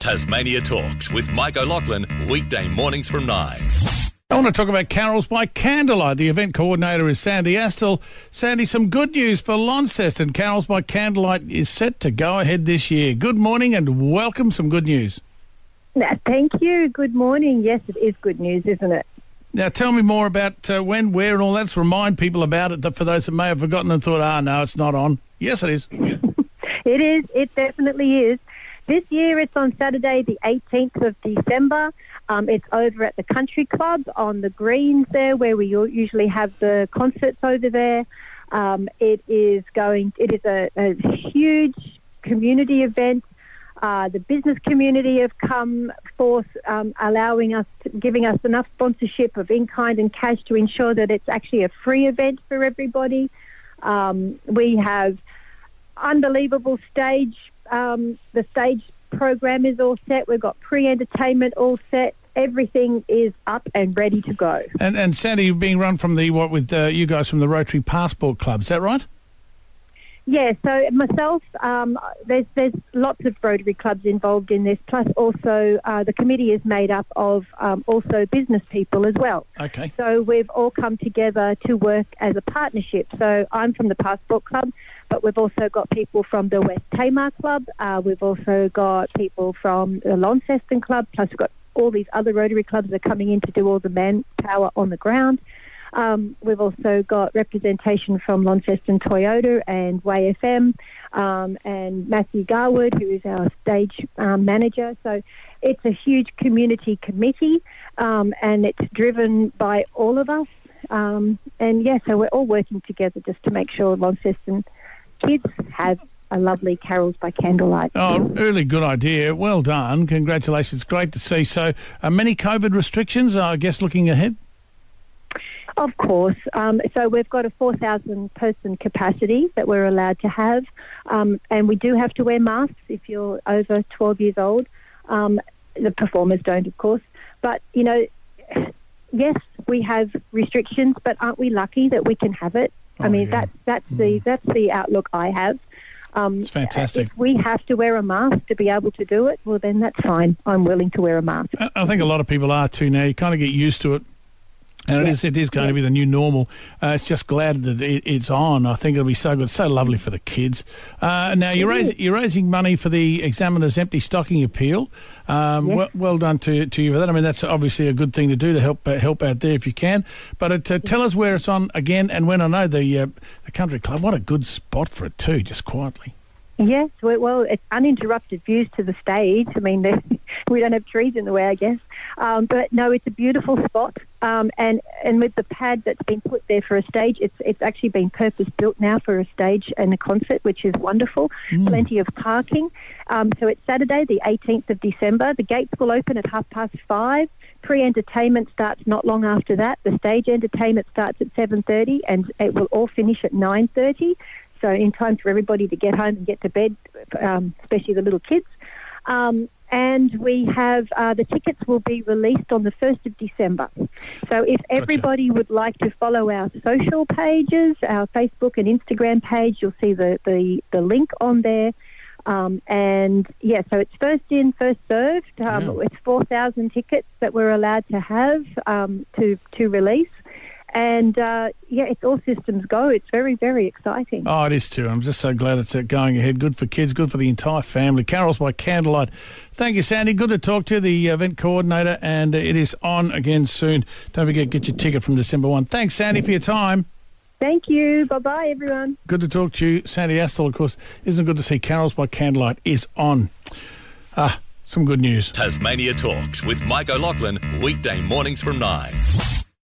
Tasmania Talks with Mike O'Loughlin, weekday mornings from 9. I want to talk about Carols by Candlelight. The event coordinator is Sandy Astle. Sandy, some good news for Launceston. Carols by Candlelight is set to go ahead this year. Good morning and welcome. Some good news. Now, thank you. Good morning. Yes, it is good news, isn't it? Now, tell me more about uh, when, where, and all that. Let's remind people about it that for those that may have forgotten and thought, ah, no, it's not on. Yes, it is. It is. It definitely is. This year it's on Saturday, the 18th of December. Um, it's over at the Country Club on the greens there, where we usually have the concerts over there. Um, it is going. It is a, a huge community event. Uh, the business community have come forth, um, allowing us, to, giving us enough sponsorship of in kind and cash to ensure that it's actually a free event for everybody. Um, we have unbelievable stage um, the stage program is all set. We've got pre-entertainment all set. Everything is up and ready to go. And and Sandy, being run from the what with uh, you guys from the Rotary Passport Club, is that right? Yeah, so myself, um, there's there's lots of Rotary clubs involved in this. Plus, also uh, the committee is made up of um, also business people as well. Okay. So we've all come together to work as a partnership. So I'm from the Passport Club, but we've also got people from the West Tamar Club. Uh, we've also got people from the Launceston Club. Plus, we've got all these other Rotary clubs that are coming in to do all the manpower on the ground. Um, we've also got representation from Launceston Toyota and Way FM um, and Matthew Garwood, who is our stage um, manager. So it's a huge community committee um, and it's driven by all of us. Um, and yeah, so we're all working together just to make sure Launceston kids have a lovely carols by candlelight. Oh, really good idea. Well done. Congratulations. Great to see. So, uh, many COVID restrictions, I guess, looking ahead? Of course. Um, so we've got a 4,000 person capacity that we're allowed to have, um, and we do have to wear masks if you're over 12 years old. Um, the performers don't, of course. But, you know, yes, we have restrictions, but aren't we lucky that we can have it? Oh, I mean, yeah. that's, that's, the, that's the outlook I have. Um, It's fantastic. If we have to wear a mask to be able to do it, well, then that's fine. I'm willing to wear a mask. I- I think a lot of people are too now. You kind of get used to it. And it is it is going to be the new normal. Uh, it's just glad that it, it's on. I think it'll be so good, so lovely for the kids. Uh, now you're raising you're raising money for the examiner's empty stocking appeal. Um, well, well done to, to you for that. I mean that's obviously a good thing to do to help uh, help out there if you can. But uh, to tell us where it's on again and when I know the uh, the country club. What a good spot for it too, just quietly. Yes, well, it's uninterrupted views to the stage. I mean, we don't have trees in the way, I guess. Um, but no, it's a beautiful spot, um, and and with the pad that's been put there for a stage, it's it's actually been purpose built now for a stage and a concert, which is wonderful. Plenty of parking. Um, so it's Saturday, the 18th of December. The gates will open at half past five. Pre-entertainment starts not long after that. The stage entertainment starts at 7:30, and it will all finish at 9:30 so in time for everybody to get home and get to bed, um, especially the little kids. Um, and we have uh, the tickets will be released on the 1st of December. So if everybody would like to follow our social pages, our Facebook and Instagram page, you'll see the, the, the link on there. Um, and yeah, so it's first in, first served. Um, Yeah. It's 4,000 tickets that we're allowed to have um, to, to release. And uh, yeah, it's all systems go. It's very, very exciting. Oh, it is too. I'm just so glad it's uh, going ahead. Good for kids, good for the entire family. Carols by Candlelight. Thank you, Sandy. Good to talk to you, the event coordinator, and uh, it is on again soon. Don't forget, get your ticket from December 1. Thanks, Sandy, for your time. Thank you. Bye bye, everyone. Good to talk to you. Sandy Astle, of course, isn't it good to see Carols by Candlelight is on. Ah, some good news. Tasmania Talks with Mike O'Loughlin, weekday mornings from 9.